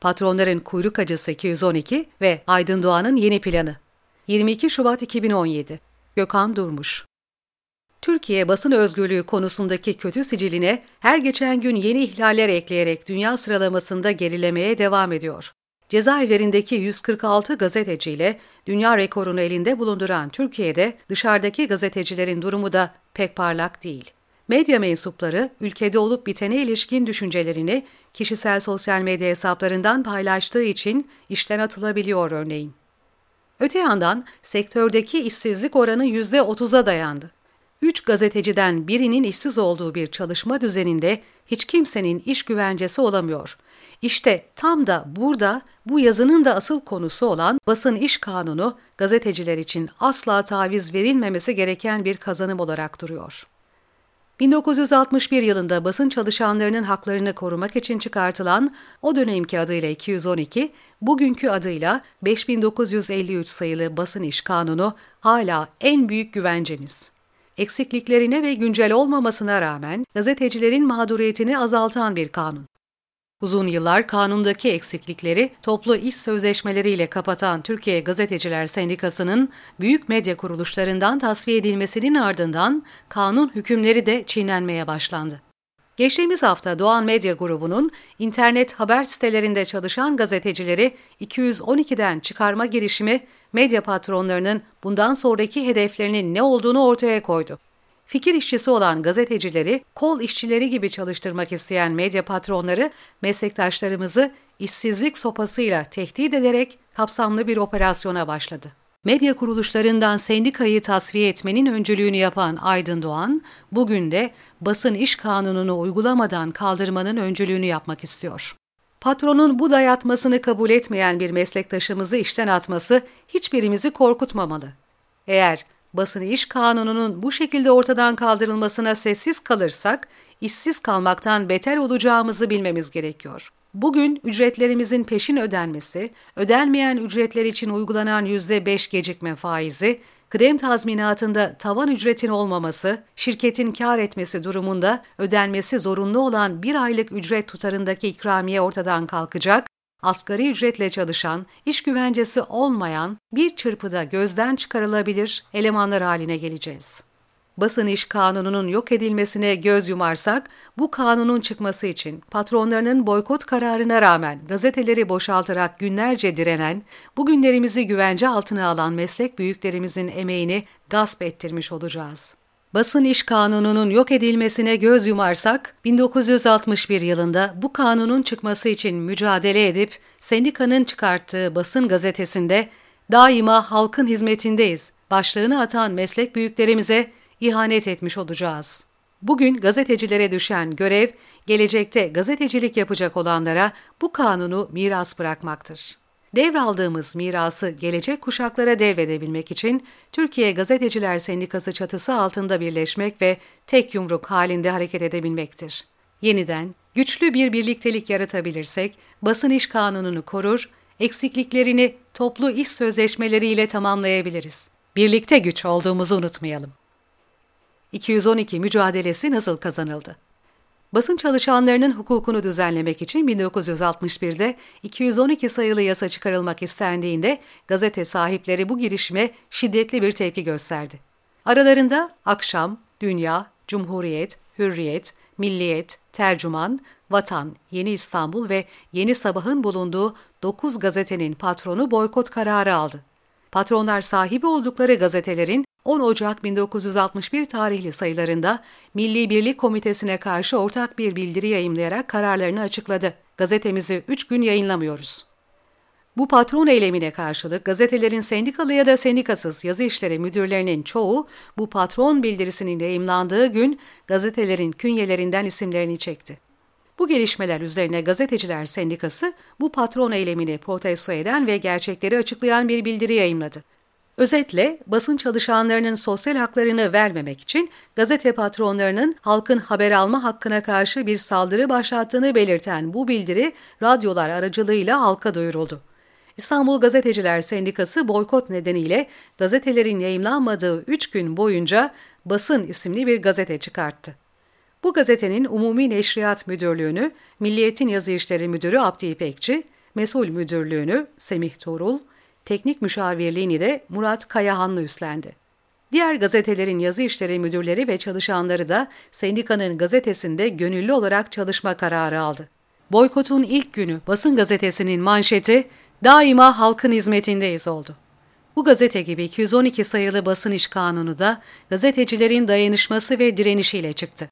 Patronların Kuyruk Acısı 212 ve Aydın Doğan'ın Yeni Planı. 22 Şubat 2017. Gökhan Durmuş. Türkiye basın özgürlüğü konusundaki kötü siciline her geçen gün yeni ihlaller ekleyerek dünya sıralamasında gerilemeye devam ediyor. Cezaevlerindeki 146 gazeteciyle dünya rekorunu elinde bulunduran Türkiye'de dışarıdaki gazetecilerin durumu da pek parlak değil. Medya mensupları ülkede olup bitene ilişkin düşüncelerini kişisel sosyal medya hesaplarından paylaştığı için işten atılabiliyor örneğin. Öte yandan sektördeki işsizlik oranı %30'a dayandı. Üç gazeteciden birinin işsiz olduğu bir çalışma düzeninde hiç kimsenin iş güvencesi olamıyor. İşte tam da burada bu yazının da asıl konusu olan basın iş kanunu gazeteciler için asla taviz verilmemesi gereken bir kazanım olarak duruyor. 1961 yılında basın çalışanlarının haklarını korumak için çıkartılan o dönemki adıyla 212, bugünkü adıyla 5953 sayılı basın iş kanunu hala en büyük güvencemiz. Eksikliklerine ve güncel olmamasına rağmen gazetecilerin mağduriyetini azaltan bir kanun. Uzun yıllar kanundaki eksiklikleri toplu iş sözleşmeleriyle kapatan Türkiye Gazeteciler Sendikası'nın büyük medya kuruluşlarından tasfiye edilmesinin ardından kanun hükümleri de çiğnenmeye başlandı. Geçtiğimiz hafta Doğan Medya Grubu'nun internet haber sitelerinde çalışan gazetecileri 212'den çıkarma girişimi medya patronlarının bundan sonraki hedeflerinin ne olduğunu ortaya koydu fikir işçisi olan gazetecileri kol işçileri gibi çalıştırmak isteyen medya patronları meslektaşlarımızı işsizlik sopasıyla tehdit ederek kapsamlı bir operasyona başladı. Medya kuruluşlarından sendikayı tasfiye etmenin öncülüğünü yapan Aydın Doğan, bugün de basın iş kanununu uygulamadan kaldırmanın öncülüğünü yapmak istiyor. Patronun bu dayatmasını kabul etmeyen bir meslektaşımızı işten atması hiçbirimizi korkutmamalı. Eğer basın iş kanununun bu şekilde ortadan kaldırılmasına sessiz kalırsak, işsiz kalmaktan beter olacağımızı bilmemiz gerekiyor. Bugün ücretlerimizin peşin ödenmesi, ödenmeyen ücretler için uygulanan %5 gecikme faizi, kıdem tazminatında tavan ücretin olmaması, şirketin kar etmesi durumunda ödenmesi zorunlu olan bir aylık ücret tutarındaki ikramiye ortadan kalkacak, asgari ücretle çalışan, iş güvencesi olmayan bir çırpıda gözden çıkarılabilir elemanlar haline geleceğiz. Basın iş kanununun yok edilmesine göz yumarsak, bu kanunun çıkması için patronlarının boykot kararına rağmen gazeteleri boşaltarak günlerce direnen, bugünlerimizi güvence altına alan meslek büyüklerimizin emeğini gasp ettirmiş olacağız. Basın iş kanununun yok edilmesine göz yumarsak, 1961 yılında bu kanunun çıkması için mücadele edip sendikanın çıkarttığı basın gazetesinde daima halkın hizmetindeyiz başlığını atan meslek büyüklerimize ihanet etmiş olacağız. Bugün gazetecilere düşen görev, gelecekte gazetecilik yapacak olanlara bu kanunu miras bırakmaktır. Devraldığımız mirası gelecek kuşaklara devredebilmek için Türkiye Gazeteciler Sendikası çatısı altında birleşmek ve tek yumruk halinde hareket edebilmektir. Yeniden güçlü bir birliktelik yaratabilirsek basın iş kanununu korur, eksikliklerini toplu iş sözleşmeleriyle tamamlayabiliriz. Birlikte güç olduğumuzu unutmayalım. 212 mücadelesi nasıl kazanıldı? Basın çalışanlarının hukukunu düzenlemek için 1961'de 212 sayılı yasa çıkarılmak istendiğinde gazete sahipleri bu girişime şiddetli bir tepki gösterdi. Aralarında Akşam, Dünya, Cumhuriyet, Hürriyet, Milliyet, Tercüman, Vatan, Yeni İstanbul ve Yeni Sabah'ın bulunduğu 9 gazetenin patronu boykot kararı aldı. Patronlar sahibi oldukları gazetelerin 10 Ocak 1961 tarihli sayılarında Milli Birlik Komitesi'ne karşı ortak bir bildiri yayımlayarak kararlarını açıkladı. Gazetemizi 3 gün yayınlamıyoruz. Bu patron eylemine karşılık gazetelerin sendikalı ya da sendikasız yazı işleri müdürlerinin çoğu bu patron bildirisinin yayımlandığı gün gazetelerin künyelerinden isimlerini çekti. Bu gelişmeler üzerine Gazeteciler Sendikası bu patron eylemini protesto eden ve gerçekleri açıklayan bir bildiri yayımladı. Özetle basın çalışanlarının sosyal haklarını vermemek için gazete patronlarının halkın haber alma hakkına karşı bir saldırı başlattığını belirten bu bildiri radyolar aracılığıyla halka duyuruldu. İstanbul Gazeteciler Sendikası boykot nedeniyle gazetelerin yayımlanmadığı 3 gün boyunca Basın isimli bir gazete çıkarttı. Bu gazetenin Umumi Neşriyat Müdürlüğü'nü Milliyet'in Yazı İşleri Müdürü Abdi İpekçi, mesul müdürlüğünü Semih Tuğrul, teknik müşavirliğini de Murat Kayahanlı üstlendi. Diğer gazetelerin yazı işleri müdürleri ve çalışanları da sendikanın gazetesinde gönüllü olarak çalışma kararı aldı. Boykotun ilk günü basın gazetesinin manşeti daima halkın hizmetindeyiz oldu. Bu gazete gibi 212 sayılı basın iş kanunu da gazetecilerin dayanışması ve direnişiyle çıktı.